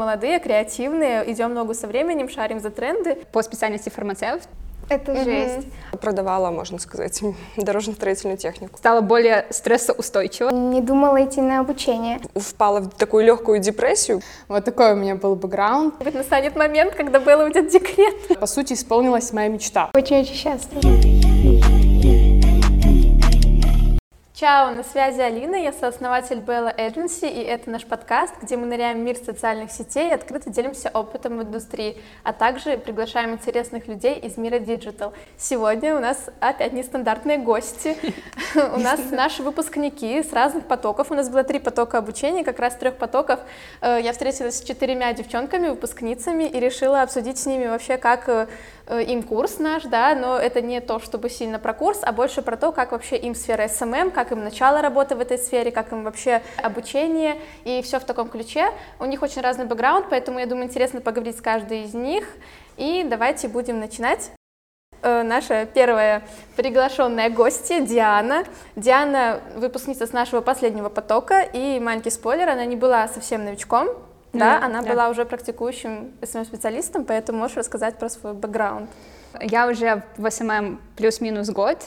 Молодые, креативные, идем в ногу со временем, шарим за тренды. По специальности фармацевт Это жесть. Продавала, можно сказать, дорожно-строительную технику. стала более стрессоустойчива. Не думала идти на обучение. Впала в такую легкую депрессию. Вот такой у меня был бэкграунд. Ведь настанет момент, когда Белла уйдет в декрет. По сути, исполнилась моя мечта. Очень-очень счастлива. Чао, на связи Алина, я сооснователь Bella Agency, и это наш подкаст, где мы ныряем в мир социальных сетей и открыто делимся опытом в индустрии, а также приглашаем интересных людей из мира digital. Сегодня у нас опять нестандартные гости. У нас наши выпускники с разных потоков. У нас было три потока обучения, как раз трех потоков. Э, Я встретилась с четырьмя девчонками, выпускницами, и решила обсудить с ними вообще, как э, им курс наш, да, но это не то, чтобы сильно про курс, а больше про то, как вообще им сфера SMM, как им начало работы в этой сфере, как им вообще обучение и все в таком ключе. У них очень разный бэкграунд, поэтому я думаю, интересно поговорить с каждой из них. И давайте будем начинать. Э, Наша первая приглашенная гостья Диана. Диана выпускница с нашего последнего потока, и маленький спойлер, она не была совсем новичком, да, Мгм, она да. была уже практикующим СММ-специалистом, поэтому можешь рассказать про свой бэкграунд. Я уже в СММ плюс-минус год,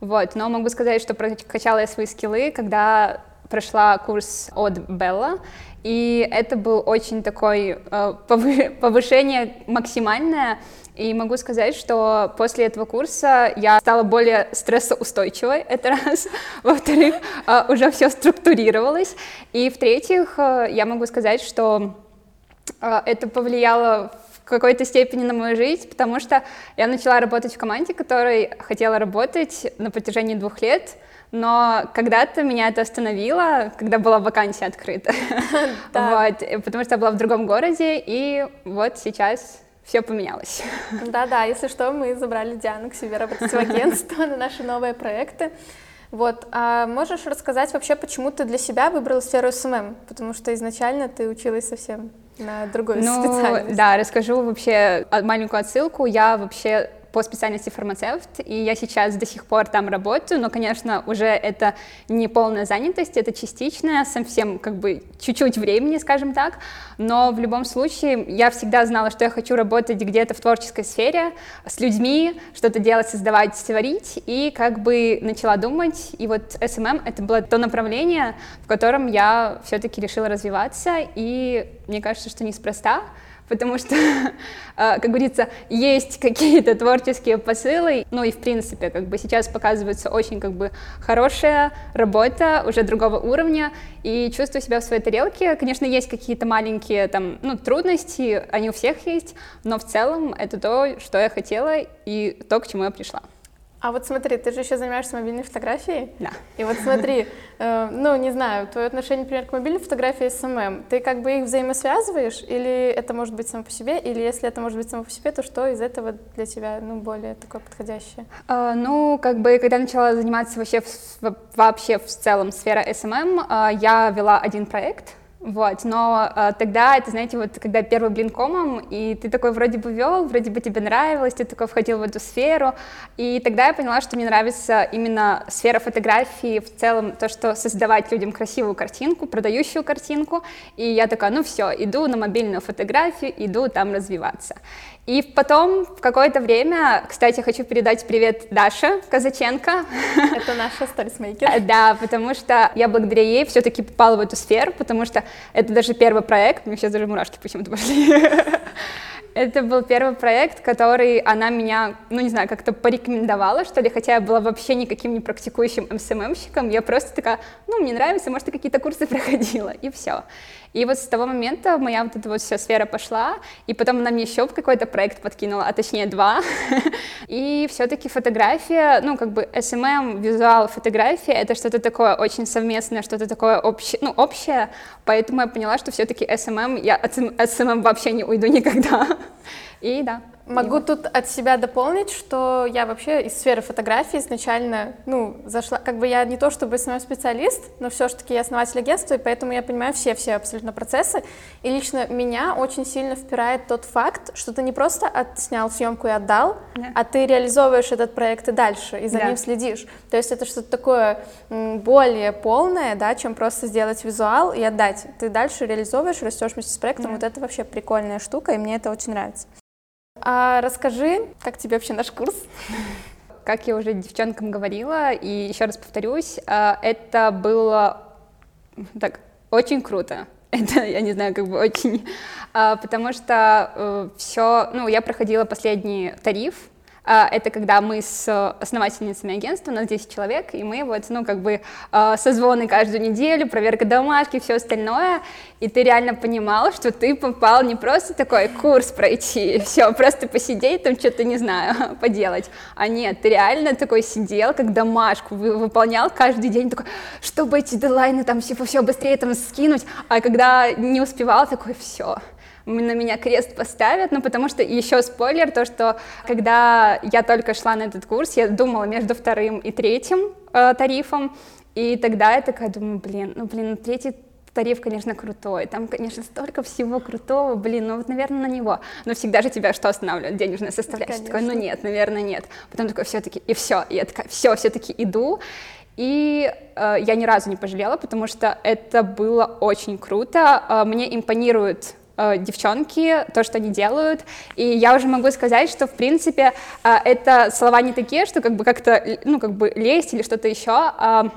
вот, но могу сказать, что прокачала я свои скиллы, когда прошла курс от Белла, и это был очень такой э, повы- повышение максимальное, и могу сказать, что после этого курса я стала более стрессоустойчивой, это раз. Во-вторых, э, уже все структурировалось. И в-третьих, э, я могу сказать, что а, это повлияло в какой-то степени на мою жизнь, потому что я начала работать в команде, которой хотела работать на протяжении двух лет, но когда-то меня это остановило, когда была вакансия открыта. Вот, потому что я была в другом городе, и вот сейчас все поменялось. Да-да, если что, мы забрали Диану к себе работать в агентство на наши новые проекты. Вот, а можешь рассказать вообще, почему ты для себя выбрала сферу СММ? Потому что изначально ты училась совсем на другой Ну, специальности. да, расскажу вообще маленькую отсылку. Я вообще по специальности фармацевт, и я сейчас до сих пор там работаю, но, конечно, уже это не полная занятость, это частичная, совсем как бы чуть-чуть времени, скажем так, но в любом случае я всегда знала, что я хочу работать где-то в творческой сфере, с людьми, что-то делать, создавать, творить, и как бы начала думать, и вот SMM — это было то направление, в котором я все-таки решила развиваться, и мне кажется, что неспроста, потому что, э, как говорится, есть какие-то творческие посылы, ну и в принципе, как бы сейчас показывается очень как бы хорошая работа уже другого уровня, и чувствую себя в своей тарелке. Конечно, есть какие-то маленькие там, ну, трудности, они у всех есть, но в целом это то, что я хотела и то, к чему я пришла. А вот смотри, ты же еще занимаешься мобильной фотографией. Да. И вот смотри, э, ну, не знаю, твое отношение, например, к мобильной фотографии и СММ, ты как бы их взаимосвязываешь, или это может быть само по себе, или если это может быть само по себе, то что из этого для тебя, ну, более такое подходящее? А, Ну, как бы, когда начала заниматься вообще, в- вообще в целом сфера СММ, а, я вела один проект, вот, но а, тогда, это, знаете, вот когда первый блин комом, и ты такой вроде бы вел, вроде бы тебе нравилось, ты такой входил в эту сферу, и тогда я поняла, что мне нравится именно сфера фотографии, в целом то, что создавать людям красивую картинку, продающую картинку, и я такая, ну все, иду на мобильную фотографию, иду там развиваться. И потом, в какое-то время, кстати, хочу передать привет Даше Казаченко, Это наша сторисмейкер. Э, Да, потому что я благодаря ей все-таки попала в эту сферу, потому что это даже первый проект, мне сейчас даже мурашки почему-то пошли. Это был первый проект, который она меня, ну не знаю, как-то порекомендовала, что ли, хотя я была вообще никаким не практикующим МСММщиком, я просто такая, ну мне нравится, может, ты какие-то курсы проходила, и все. И вот с того момента моя вот эта вот вся сфера пошла, и потом она мне еще какой-то проект подкинула, а точнее два. И все-таки фотография, ну как бы SMM, визуал, фотография, это что-то такое очень совместное, что-то такое общее, ну общее, поэтому я поняла, что все-таки SMM, я от SMM вообще не уйду никогда. И да. Могу тут от себя дополнить, что я вообще из сферы фотографии изначально, ну, зашла, как бы я не то чтобы основной специалист, но все-таки я основатель агентства, и поэтому я понимаю все-все абсолютно процессы, и лично меня очень сильно впирает тот факт, что ты не просто отснял съемку и отдал, Да. а ты реализовываешь этот проект и дальше, и за Да. ним следишь. То есть это что-то такое более полное, да, чем просто сделать визуал и отдать. Ты дальше реализовываешь, растешь вместе с проектом, вот это вообще прикольная штука, и мне это очень нравится. А расскажи, как тебе вообще наш курс? Как я уже девчонкам говорила, и еще раз повторюсь, а, это было так очень круто. Это, я не знаю, как бы очень, а, потому что все, ну, я проходила последний тариф, это когда мы с основательницами агентства, у нас 10 человек, и мы вот, ну, как бы а, созвоны каждую неделю, проверка домашки, все остальное, и ты реально понимал, что ты попал не просто такой курс пройти, все, просто посидеть там, что-то, не знаю, поделать, а нет, ты реально такой сидел, как домашку вы- выполнял каждый день, такой, чтобы эти дедлайны там все, все быстрее там скинуть, а когда не успевал, такой, все, на меня крест поставят, ну, потому что еще спойлер, то, что когда я только шла на этот курс, я думала между вторым и третьим э, тарифом, и тогда я такая думаю, блин, ну, блин, ну, третий тариф, конечно, крутой, там, конечно, столько всего крутого, блин, ну, вот, наверное, на него, но всегда же тебя что останавливает, денежная составляющая, такой, ну, нет, наверное, нет, потом такой, все-таки, и все, и я такая, все, все-таки иду, и э, я ни разу не пожалела, потому что это было очень круто. Э, мне импонируют э, девчонки, то, что они делают. И я уже могу сказать, что, в принципе, э, это слова не такие, что как бы как-то, э, ну, как бы лезть или что-то еще. А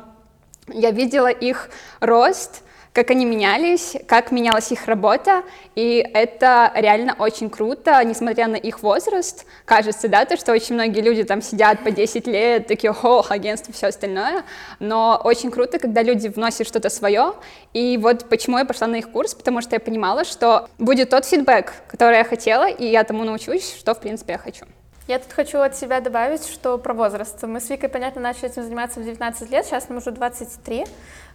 я видела их рост, как они менялись, как менялась их работа, и это реально очень круто, несмотря на их возраст, кажется, да, то, что очень многие люди там сидят по 10 лет, такие, о, агентство, все остальное, но очень круто, когда люди вносят что-то свое, и вот почему я пошла на их курс, потому что я понимала, что будет тот фидбэк, который я хотела, и я тому научусь, что, в принципе, я хочу. Я тут хочу от себя добавить, что про возраст. Мы с Викой, понятно, начали этим заниматься в 19 лет, сейчас нам уже 23.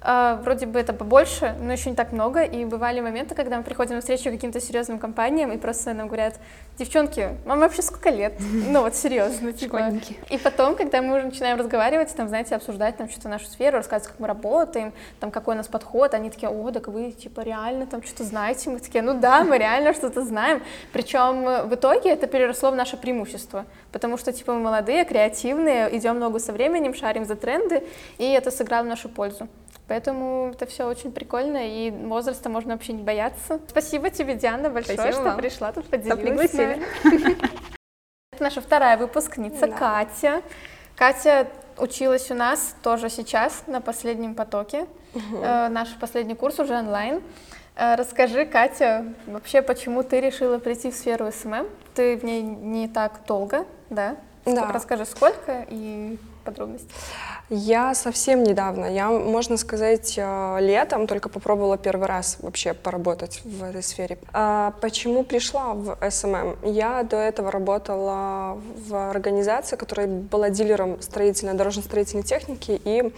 А, Вроде бы это побольше, но еще не так много. И бывали моменты, когда мы приходим на встречу каким-то серьезным компаниям, и просто нам говорят, девчонки, вам вообще сколько лет? Ну вот серьезно, типа. И потом, когда мы уже начинаем разговаривать, там, знаете, обсуждать там что-то нашу сферу, рассказывать, как мы работаем, там, какой у нас подход, они такие, о, так вы, типа, реально там что-то знаете? Мы такие, ну да, мы реально что-то знаем. Причем в итоге это переросло в наше преимущество, потому что, типа, мы молодые, креативные, идем ногу со временем, шарим за тренды, и это сыграло в нашу пользу. Поэтому это все очень прикольно, и возраста можно вообще не бояться. Спасибо тебе, Диана, большое, Спасибо что вам. пришла тут, поделилась. пригласили. Это наша вторая выпускница Да. Катя. Катя училась у нас тоже сейчас на последнем потоке. Э, Наш последний курс уже онлайн. Э, Расскажи, Катя, вообще, почему ты решила прийти в сферу СММ? Ты в ней не так долго, да? Да. Ск- Расскажи, сколько и подробности. Я совсем недавно, я, можно сказать, э, летом только попробовала первый раз вообще поработать в этой сфере. А почему пришла в СММ? Я до этого работала в организации, которая была дилером строительной, дорожно-строительной техники, и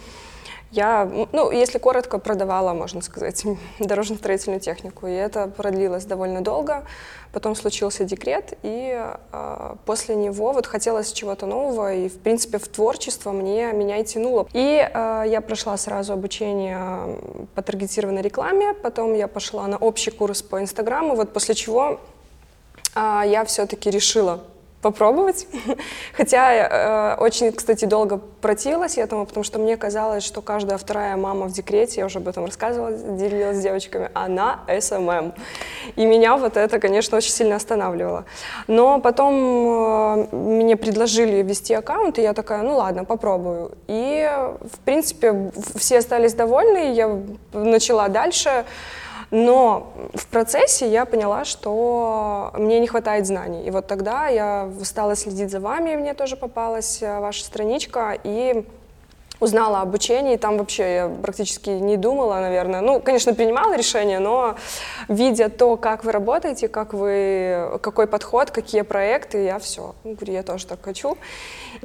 я, ну, если коротко, продавала, можно сказать, дорожно-строительную технику, и это продлилось довольно долго. Потом случился декрет, и э, после него вот хотелось чего-то нового, и, в принципе, в творчество мне, меня и тянуло. И э, я прошла сразу обучение по таргетированной рекламе, потом я пошла на общий курс по Инстаграму, вот после чего а, я все-таки решила попробовать. Хотя э, очень, кстати, долго противилась этому, потому что мне казалось, что каждая вторая мама в декрете, я уже об этом рассказывала, делилась с девочками, она СММ. И меня вот это, конечно, очень сильно останавливало. Но потом э, мне предложили вести аккаунт, и я такая, ну ладно, попробую. И, в принципе, все остались довольны, я начала дальше. Но в процессе я поняла, что мне не хватает знаний. И вот тогда я стала следить за вами, мне тоже попалась э, ваша страничка, и узнала об обучении, там вообще я практически не думала, наверное. Ну, конечно, принимала решение, но видя то, как вы работаете, как вы, какой подход, какие проекты, я все, говорю, я тоже так хочу.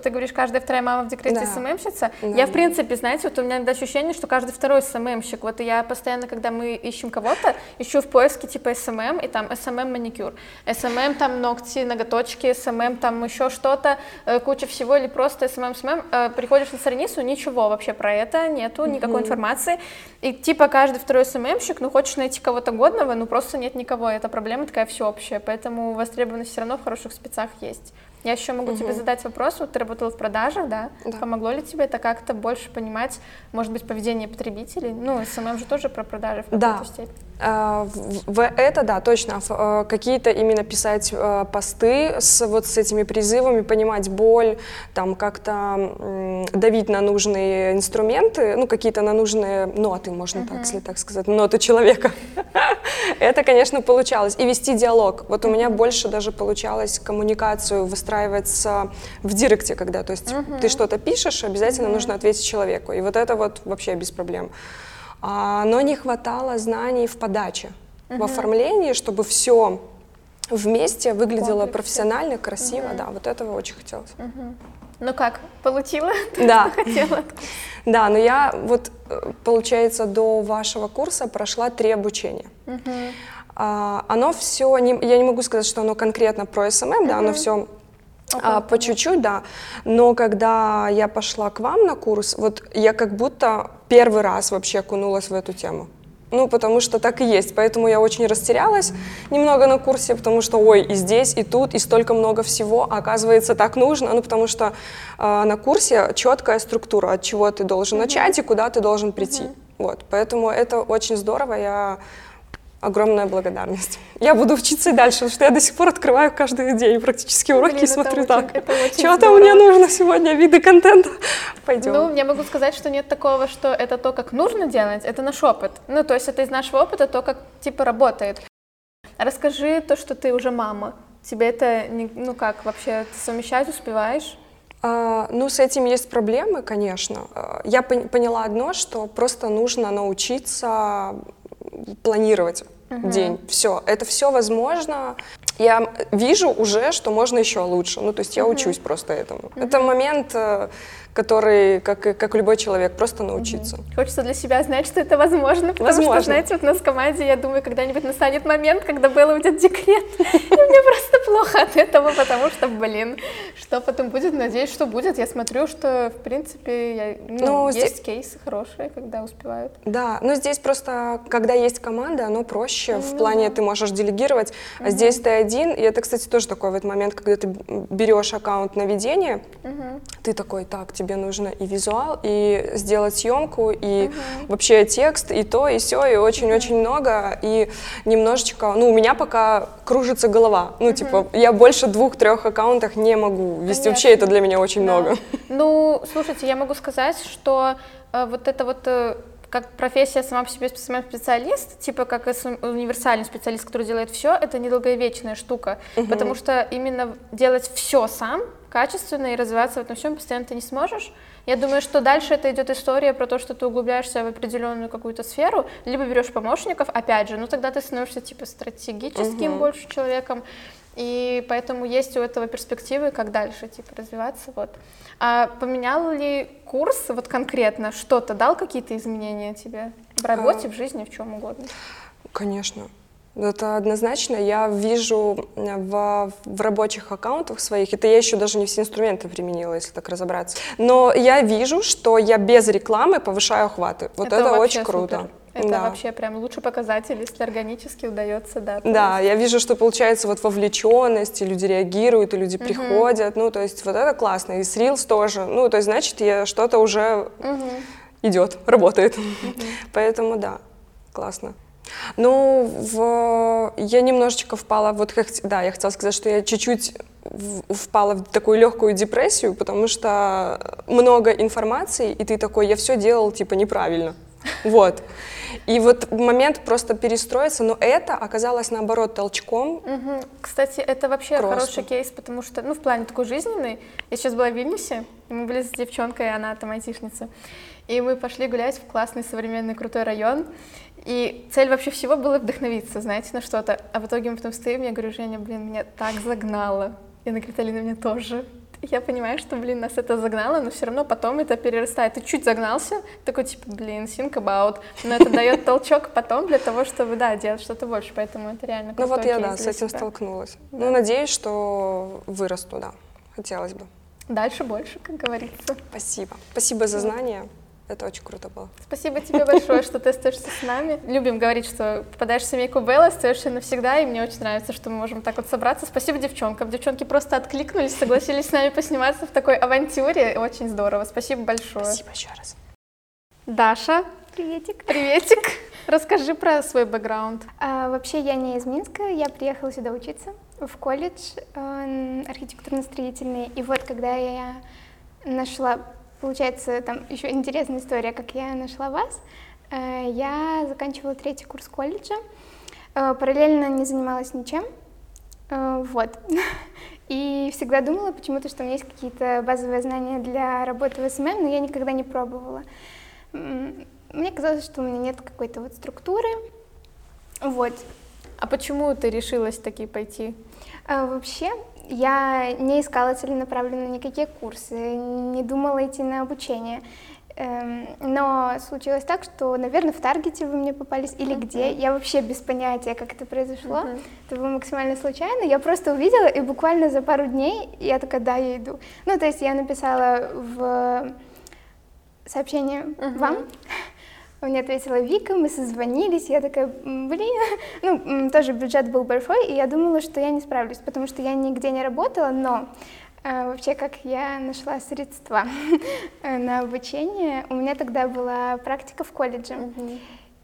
Ты говоришь, каждая вторая мама в декрете Да. СММщица. Да. Я, в принципе, знаете, вот у меня иногда ощущение, что каждый второй СММщик. Вот я постоянно, когда мы ищем кого-то, ищу в поиске типа СММ, и там СММ маникюр, СММ там ногти, ноготочки, СММ там еще что-то, э, куча всего, или просто СММ, СММ. Э, Приходишь на страницу, ничего вообще про это нету, никакой информации. И типа каждый второй СММщик, ну хочешь найти кого-то годного, ну просто нет никого. Это проблема такая всеобщая, поэтому востребованность все равно в хороших спецах есть. Я еще могу тебе задать вопрос. Вот ты работала в продажах, да? Да. Помогло ли тебе это как-то больше понимать, может быть, поведение потребителей? Ну, СММ же тоже про продажи в Да. какой-то степени. А, В это, да, точно. Э, Какие-то именно писать э, посты с вот с этими призывами, понимать боль, там как-то давить на нужные инструменты, ну какие-то на нужные ноты, можно так, если так сказать, ноты человека. Это, конечно, получалось. И вести диалог. Вот у меня больше даже получалось коммуникацию выстраивать с- в директе, когда, то есть ты что-то пишешь, обязательно нужно ответить человеку. И вот это вот вообще без проблем. А, но не хватало знаний в подаче, в оформлении, чтобы все вместе выглядело Комплексе. профессионально, красиво. Да, вот этого очень хотелось. Ну как, получила? Ты Да. хотела? Да, но я вот, э, получается, до вашего курса прошла три обучения. А, оно все, я не могу сказать, что оно конкретно про СММ, да, оно все по чуть-чуть, да. Но когда я пошла к вам на курс, вот я как будто первый раз вообще окунулась в эту тему. Ну, потому что так и есть. Поэтому я очень растерялась немного на курсе, потому что, ой, и здесь, и тут, и столько много всего, а оказывается, так нужно. Ну, потому что э, на курсе четкая структура, от чего ты должен начать и куда ты должен прийти. Вот, поэтому это очень здорово, я огромная благодарность. Я буду учиться и дальше, потому что я до сих пор открываю каждый день практически уроки Блин, и смотрю так. здорово. мне нужно сегодня, виды контента? Пойдем. Ну, я могу сказать, что нет такого, что это то, как нужно делать, это наш опыт. Ну, то есть это из нашего опыта то, как типа работает. Расскажи то, что ты уже мама. Тебе это, не- ну как, вообще ты совмещать успеваешь? А, ну, с этим есть проблемы, конечно. А, Я пон- поняла одно, что просто нужно научиться планировать день. Все, это все возможно. Я вижу уже, что можно еще лучше. Ну, то есть я учусь просто этому. Это момент, э, который, как, и- как любой человек, просто научиться. Хочется для себя знать, что это возможно, потому что, Возможно. знаете, вот у нас в команде, я думаю, когда-нибудь настанет момент, когда Белла уйдет в декрет, и мне просто плохо от этого, потому что, блин, что потом будет, надеюсь, что будет. Я смотрю, что, в принципе, я- ну, Ну, здесь- есть кейсы хорошие, когда успевают. Да, но здесь просто, когда есть команда, оно проще. В плане ты можешь делегировать, а здесь ты один. И это, кстати, тоже такой вот момент, когда ты берешь аккаунт на ведение, ты такой, так, тебе нужно и визуал, и сделать съемку, и вообще текст, и то, и все, и очень-очень много. И немножечко, ну, у меня пока кружится голова. Ну, типа, я больше двух-трех аккаунтах не могу вести. Вообще это для меня очень Да. много. Ну, слушайте, я могу сказать, что э, вот это вот э, как профессия сама по себе сам специалист, типа как универсальный специалист, который делает все, это недолговечная штука, потому что именно делать все сам качественно и развиваться в этом всем постоянно ты не сможешь. Я думаю, что дальше это идет история про то, что ты углубляешься в определенную какую-то сферу, либо берешь помощников, опять же, ну тогда ты становишься типа стратегическим больше человеком, и поэтому есть у этого перспективы, как дальше типа развиваться, вот. А поменял ли курс вот конкретно что-то, дал какие-то изменения тебе в работе, в жизни, в чем угодно? Конечно. Это однозначно. Я вижу э, в, в рабочих аккаунтах своих, это я еще даже не все инструменты применила, если так разобраться. Но я вижу, что я без рекламы повышаю охваты. Вот это, вообще очень супер. круто. Это да. вообще прям лучший показатель, если органически удается, да. Да, я вижу, что получается вот вовлеченность, и люди реагируют, и люди приходят, ну, то есть вот это классно, и с Reels тоже, ну, то есть, значит, я что-то уже идет, работает, поэтому да, классно. Ну, в... я немножечко впала, вот как, да, я хотела сказать, что я чуть-чуть впала в такую легкую депрессию, потому что много информации, и ты такой, я все делал, типа, неправильно. Вот. И вот момент просто перестроиться, но это оказалось, наоборот, толчком. Мгм. Кстати, это вообще Просто. хороший кейс, потому что, ну, в плане такой жизненный, я сейчас была в Вильнюсе, И мы были с девчонкой, она там айтишница. И мы пошли гулять в классный, современный, крутой район. И цель вообще всего была вдохновиться, знаете, на что-то. А в итоге мы потом стоим, я говорю, Женя, блин, меня так загнало. И она говорит, Алина, меня тоже. Я понимаю, что, блин, нас это загнало, но все равно потом это перерастает. Ты чуть загнался, такой, типа, блин, think about. Но это дает толчок потом для того, чтобы, да, делать что-то больше, поэтому это реально Ну вот я, да, с этим столкнулась. Ну, надеюсь, что вырасту, да. Хотелось бы. Дальше больше, как говорится. Спасибо. Спасибо за знания. Это очень круто было. Спасибо тебе большое, что ты остаешься с нами. Любим говорить, что попадаешь в семейку Белла, остаешься навсегда, и мне очень нравится, что мы можем так вот собраться. Спасибо девчонкам. Девчонки просто откликнулись, согласились с нами посниматься в такой авантюре. Очень здорово. Спасибо большое. Спасибо еще раз. Даша, Приветик. приветик. Расскажи про свой бэкграунд. А, вообще я не из Минска, я приехала сюда учиться в колледж э, архитектурно-строительный. И вот когда я нашла, получается, там еще интересная история, как я нашла вас, э, я заканчивала третий курс колледжа, э, параллельно не занималась ничем, Э, вот. И всегда думала почему-то, что у меня есть какие-то базовые знания для работы в СММ, но я никогда не пробовала. Мне казалось, что у меня нет какой-то вот структуры. Вот. А почему ты решилась таки пойти? А вообще, я не искала целенаправленно никакие курсы, не думала идти на обучение. Эм, Но случилось так, что, наверное, в Таргете вы мне попались или где. Я вообще без понятия, как это произошло. Это было максимально случайно. Я просто увидела, и буквально за пару дней я такая, да, я иду. Ну, то есть я написала в сообщение вам, мне ответила Вика, мы созвонились, я такая, «М, блин, ну, тоже бюджет был большой, и я думала, что я не справлюсь, потому что я нигде не работала, но э, вообще, как я нашла средства на обучение, у меня тогда была практика в колледже,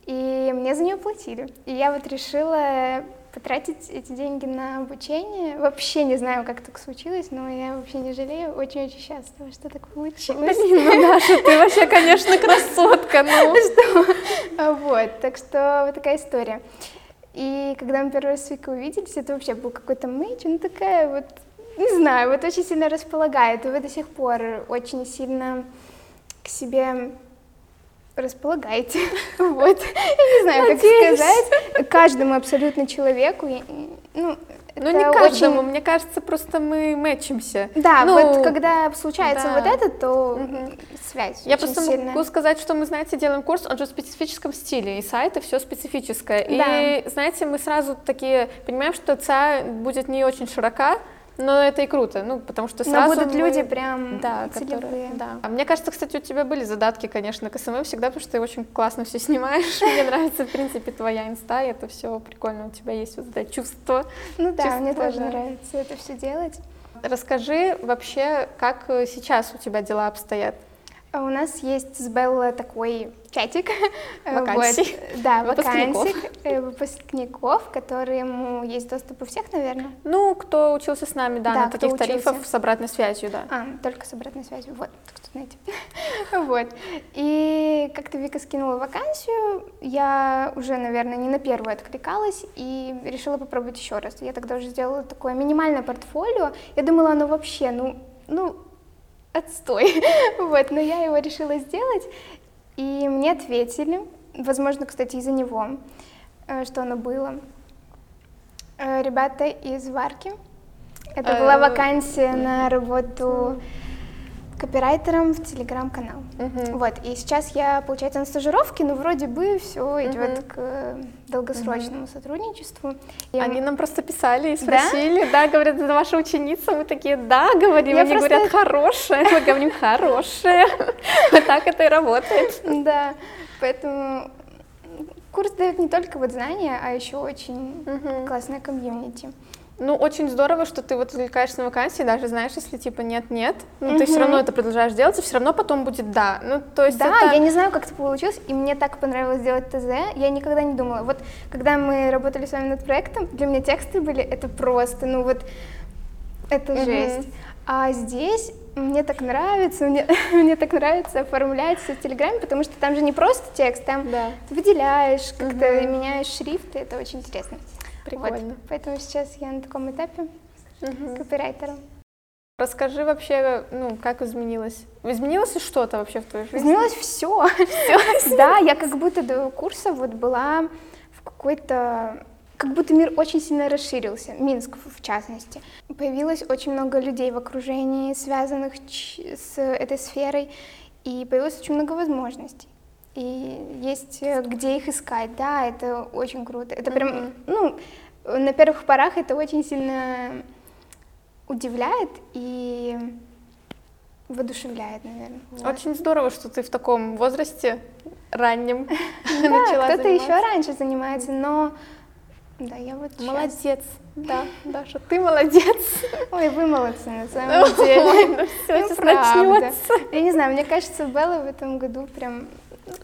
и мне за нее платили, и я вот решила потратить эти деньги на обучение. Вообще не знаю, как так случилось, но я вообще не жалею. Очень-очень счастлива, что так получилось. Ну, Даша, ты вообще, конечно, красотка, ну. А, Вот, так что вот такая история. И когда мы первый раз с Викой увиделись, это вообще был какой-то мэйч, ну такая вот, не знаю, вот очень сильно располагает. И вы до сих пор очень сильно к себе располагаете. Вот. Я не знаю, как сказать. Каждому абсолютно человеку. Ну, Ну, не каждому, очень- мне кажется, просто мы мэчимся. Да, Ну, вот когда случается да. вот это, то связь Я просто сильная. могу сказать, что мы, знаете, делаем курс, он же в специфическом стиле, и сайты все специфическое. Да. И, знаете, мы сразу такие понимаем, что ЦА будет не очень широка, но это и круто, ну, потому что Но сразу будут мы- люди прям да, целевые. которые, да. А мне кажется, кстати, у тебя были задатки, конечно, к СММ всегда, потому что ты очень классно все снимаешь. Мне нравится, в принципе, твоя инста, и это все прикольно, у тебя есть вот это чувство. Ну да, мне тоже да. нравится это все делать. Расскажи вообще, как э, сейчас у тебя дела обстоят? А У нас есть с Белла такой чатик. э, Вакансий. вот, Да, Выпускников. вакансий э, выпускников, которым есть доступ у всех, наверное. Ну, кто учился с нами, да, Да, на таких учился. с обратной связью, да. А, только с обратной связью. Вот, так что знаете. Вот. И как-то Вика скинула вакансию, я уже, наверное, не на первую откликалась и решила попробовать еще раз. Я тогда уже сделала такое минимальное портфолио. Я думала, оно вообще, ну, ну, отстой. Вот, но я его решила сделать, и мне ответили, возможно, кстати, из-за него, э, что оно было. Э, Ребята из Варки. Это была Э, вакансия на работу копирайтером в телеграм-канал. Вот, и сейчас я, получается, на стажировке, но вроде бы все идет к э, долгосрочному сотрудничеству. И Они нам просто писали и Да? спросили, да, говорят, это ваша ученица, мы такие, да, говорим, Я они просто- говорят, хорошая, мы говорим, хорошая, вот так это и работает. Да, поэтому курс дает не только вот знания, а еще очень классное комьюнити. Ну, очень здорово, что ты вот отвлекаешься на вакансии, даже знаешь, если типа нет-нет, ну, ты все равно это продолжаешь делать, и все равно потом будет да. Ну, то есть Да, это... я не знаю, как это получилось, и мне так понравилось делать ТЗ, я никогда не думала. Вот когда мы работали с вами над проектом, для меня тексты были, это просто, ну вот, это жесть. А здесь мне так нравится, мне, мне так нравится оформлять все в Телеграме, потому что там же не просто текст, там Да. ты выделяешь, как-то меняешь шрифты, это очень интересно. Прикольно. Вот, поэтому сейчас я на таком этапе копирайтера. Расскажи вообще, ну, как изменилось? Изменилось ли что-то вообще в твоей жизни? Изменилось все. Да, я как будто до курса вот была в какой-то как будто мир очень сильно расширился, Минск в частности. Появилось очень много людей в окружении, связанных с этой сферой, и появилось очень много возможностей. И есть э, где их искать, да, это очень круто. Это прям, mm-hmm. ну, на первых порах это очень сильно удивляет и воодушевляет, наверное. Очень здорово, что ты в таком возрасте раннем начала кто-то еще раньше занимается, но да, я вот Молодец, да, Даша, ты молодец. Ой, вы молодцы, на самом деле. Ой, ну все, сейчас начнется. Я не знаю, мне кажется, Белла в этом году прям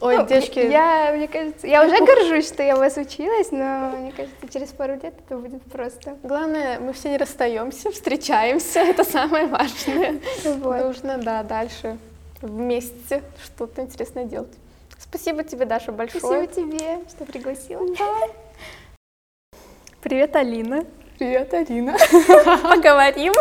Ой, ну, девочки. Я, мне кажется, я уже горжусь, что я у вас училась, но мне кажется, через пару лет это будет просто. Главное, мы все не расстаемся, встречаемся, это самое важное. Вот. Нужно, да, дальше вместе что-то интересное делать. Спасибо тебе, Даша, большое. Спасибо тебе, что пригласила. Да. Привет, Алина. Привет, Алина. Поговорим.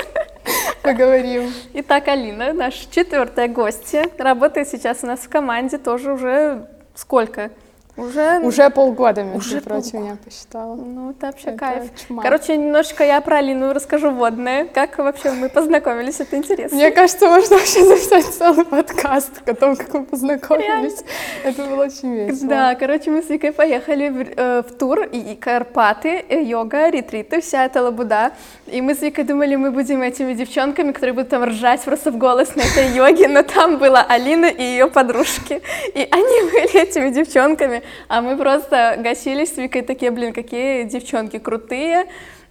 Поговорим. Итак, Алина, наша четвертая гостья, работает сейчас у нас в команде тоже уже сколько? Уже, уже полгода, между уже прочим, полгода. я посчитала. Ну, это вообще это кайф. Чмак. Короче, немножечко я про Алину расскажу водное. Как вообще мы познакомились, это интересно. Мне кажется, можно вообще записать целый подкаст о том, как мы познакомились. Это было очень весело. Да, короче, мы с Викой поехали в, э, в тур, и Карпаты, э, йога, ретриты, вся эта лабуда. И мы с Викой думали, мы будем этими девчонками, которые будут там ржать просто в голос на этой йоге, но там была Алина и ее подружки. И они были этими девчонками а мы просто гасились с Викой такие, блин, какие девчонки крутые,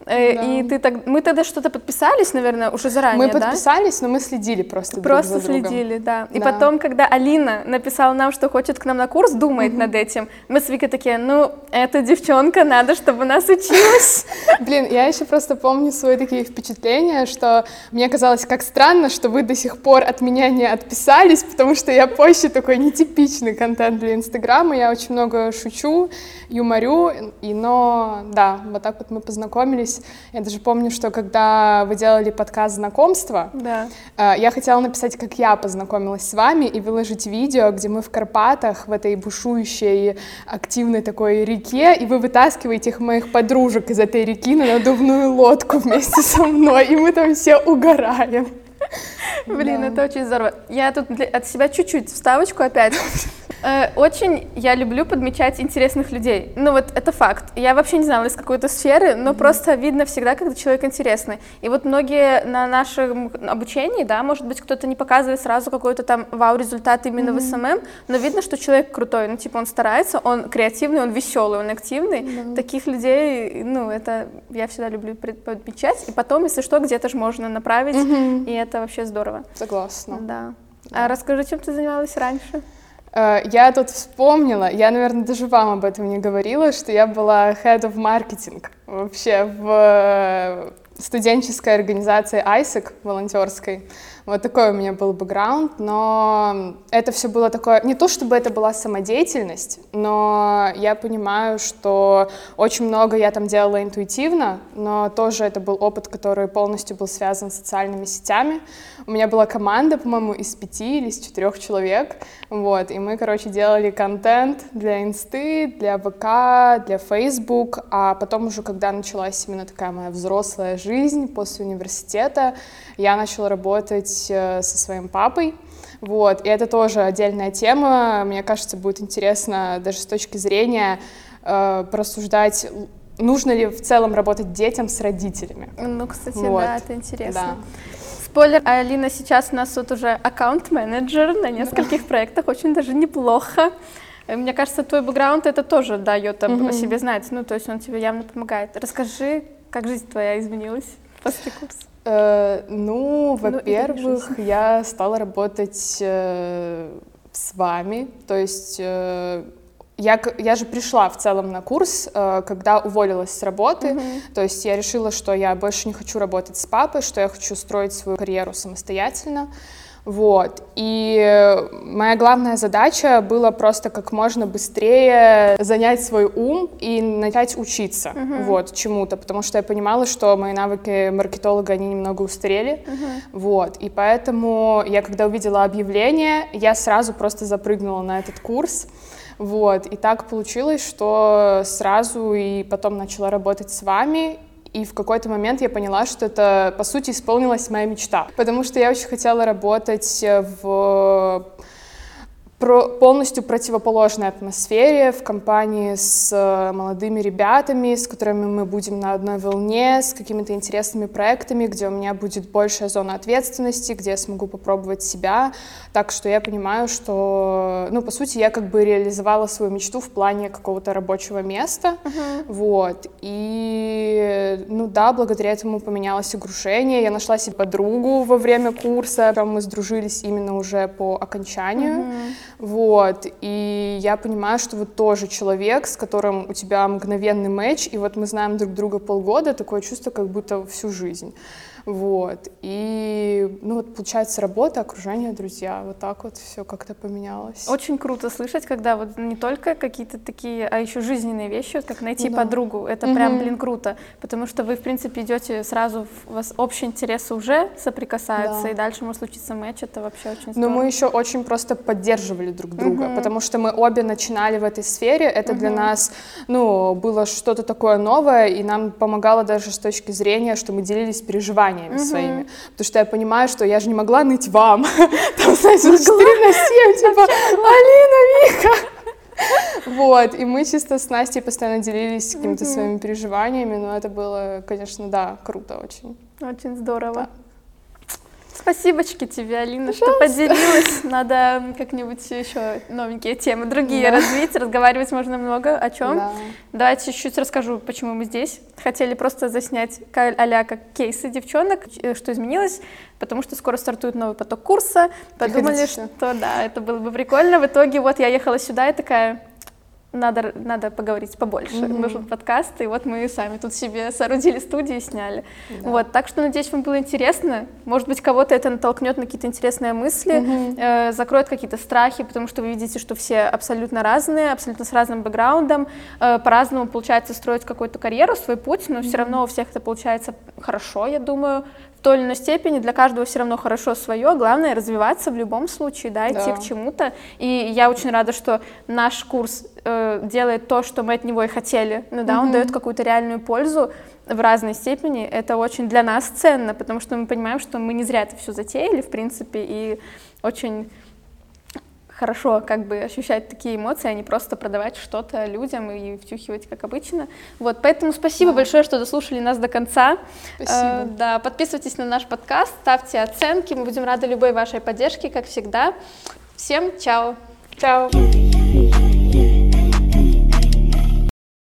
да. И ты так, мы тогда что-то подписались, наверное, уже заранее, Мы подписались, да? но мы следили просто. Просто друг за следили, да. И да. потом, когда Алина написала нам, что хочет к нам на курс, думает угу. над этим, мы с Викой такие, ну, эта девчонка, надо, чтобы нас училась. Блин, я еще просто помню свои такие впечатления, что мне казалось, как странно, что вы до сих пор от меня не отписались, потому что я позже такой нетипичный контент для Инстаграма, я очень много шучу, юморю, и, но да, вот так вот мы познакомились. Я даже помню, что когда вы делали подкаст знакомства, да. Э, я хотела написать, как я познакомилась с вами, и выложить видео, где мы в Карпатах, в этой бушующей активной такой реке, и вы вытаскиваете их моих подружек из этой реки на надувную лодку вместе со мной, и мы там все угораем. Блин, да. это очень здорово. Я тут от себя чуть-чуть вставочку опять. Э, очень я люблю подмечать интересных людей. Ну вот это факт. Я вообще не знала из какой-то сферы, но mm-hmm. просто видно всегда, когда человек интересный. И вот многие на нашем обучении, да, может быть, кто-то не показывает сразу какой-то там вау-результат именно mm-hmm. в СММ, но видно, что человек крутой. Ну типа он старается, он креативный, он веселый, он активный. Mm-hmm. Таких людей, ну это я всегда люблю подмечать. И потом, если что, где-то же можно направить, mm-hmm. и это вообще здорово. Согласна. Да. А расскажи, чем ты занималась раньше? Э, я тут вспомнила, я, наверное, даже вам об этом не говорила, что я была head of marketing вообще в э, студенческой организации ISEC волонтерской. Вот такой у меня был бэкграунд, но это все было такое, не то чтобы это была самодеятельность, но я понимаю, что очень много я там делала интуитивно, но тоже это был опыт, который полностью был связан с социальными сетями. У меня была команда, по-моему, из пяти или из четырех человек, вот, и мы, короче, делали контент для инсты, для ВК, для Facebook, а потом уже, когда началась именно такая моя взрослая жизнь после университета, я начала работать со своим папой, вот, и это тоже отдельная тема, мне кажется, будет интересно даже с точки зрения э, просуждать нужно ли в целом работать детям с родителями. Ну, кстати, вот. да, это интересно. Да. Спойлер, Алина сейчас у нас вот уже аккаунт-менеджер на нескольких да. проектах, очень даже неплохо. Мне кажется, твой бэкграунд это тоже дает об mm себе знать, ну, то есть он тебе явно помогает. Расскажи, как жизнь твоя изменилась после курса? Э, ну, ну во-первых, ну, я стала работать э, с вами, то есть э, я, я же пришла в целом на курс, э, когда уволилась с работы, mm-hmm. то есть я решила, что я больше не хочу работать с папой, что я хочу строить свою карьеру самостоятельно. Вот. И моя главная задача была просто как можно быстрее занять свой ум и начать учиться uh-huh. вот, чему-то, потому что я понимала, что мои навыки маркетолога, они немного устарели. Uh-huh. Вот. И поэтому я, когда увидела объявление, я сразу просто запрыгнула на этот курс. Вот, и так получилось, что сразу и потом начала работать с вами, и в какой-то момент я поняла, что это, по сути, исполнилась моя мечта. Потому что я очень хотела работать в про, полностью противоположной атмосфере, в компании с э, молодыми ребятами, с которыми мы будем на одной волне, с какими-то интересными проектами, где у меня будет большая зона ответственности, где я смогу попробовать себя. Так что я понимаю, что, ну, по сути, я как бы реализовала свою мечту в плане какого-то рабочего места. Uh-huh. Вот. И, ну да, благодаря этому поменялось окружение. Я нашла себе подругу во время курса. Там мы сдружились именно уже по окончанию. Uh-huh. Вот, и я понимаю, что вот тоже человек, с которым у тебя мгновенный матч, и вот мы знаем друг друга полгода, такое чувство, как будто всю жизнь. Вот. И, ну вот, получается, работа, окружение, друзья, вот так вот все как-то поменялось. Очень круто слышать, когда вот не только какие-то такие, а еще жизненные вещи, вот как найти да. подругу. Это угу. прям, блин, круто, потому что вы, в принципе, идете сразу, у вас общие интересы уже соприкасаются, да. и дальше может случиться матч, это вообще очень здорово. Но мы еще очень просто поддерживали друг друга, угу. потому что мы обе начинали в этой сфере, это угу. для нас, ну, было что-то такое новое, и нам помогало даже с точки зрения, что мы делились переживаниями переживаниями mm-hmm. своими. Потому что я понимаю, что я же не могла ныть вам. Там, знаете, 4 на 7, типа, Алина, Вика. Вот, и мы чисто с Настей постоянно делились какими-то своими переживаниями, но это было, конечно, да, круто очень. Очень здорово. Спасибочки тебе, Алина, Пожалуйста. что поделилась. Надо как-нибудь еще новенькие темы, другие да. развить. Разговаривать можно много о чем. Да. Давайте чуть-чуть расскажу, почему мы здесь. Хотели просто заснять а как кейсы девчонок, э, что изменилось, потому что скоро стартует новый поток курса. Подумали, что да, это было бы прикольно. В итоге вот я ехала сюда и такая надо, надо поговорить побольше. Mm-hmm. Нужен подкаст, и вот мы сами тут себе соорудили студию и сняли. Да. Вот, так что, надеюсь, вам было интересно. Может быть, кого-то это натолкнет на какие-то интересные мысли, mm-hmm. э, закроет какие-то страхи, потому что вы видите, что все абсолютно разные, абсолютно с разным бэкграундом, э, по-разному получается строить какую-то карьеру, свой путь, но mm-hmm. все равно у всех это получается хорошо, я думаю той или иной степени, для каждого все равно хорошо свое, главное развиваться в любом случае, да, идти да. к чему-то. И я очень рада, что наш курс э, делает то, что мы от него и хотели, ну да, угу. он дает какую-то реальную пользу в разной степени. Это очень для нас ценно, потому что мы понимаем, что мы не зря это все затеяли, в принципе, и очень хорошо как бы ощущать такие эмоции, а не просто продавать что-то людям и втюхивать, как обычно. Вот, поэтому спасибо да. большое, что дослушали нас до конца. Спасибо. Э, да, подписывайтесь на наш подкаст, ставьте оценки, мы будем рады любой вашей поддержке, как всегда. Всем чао! Чао!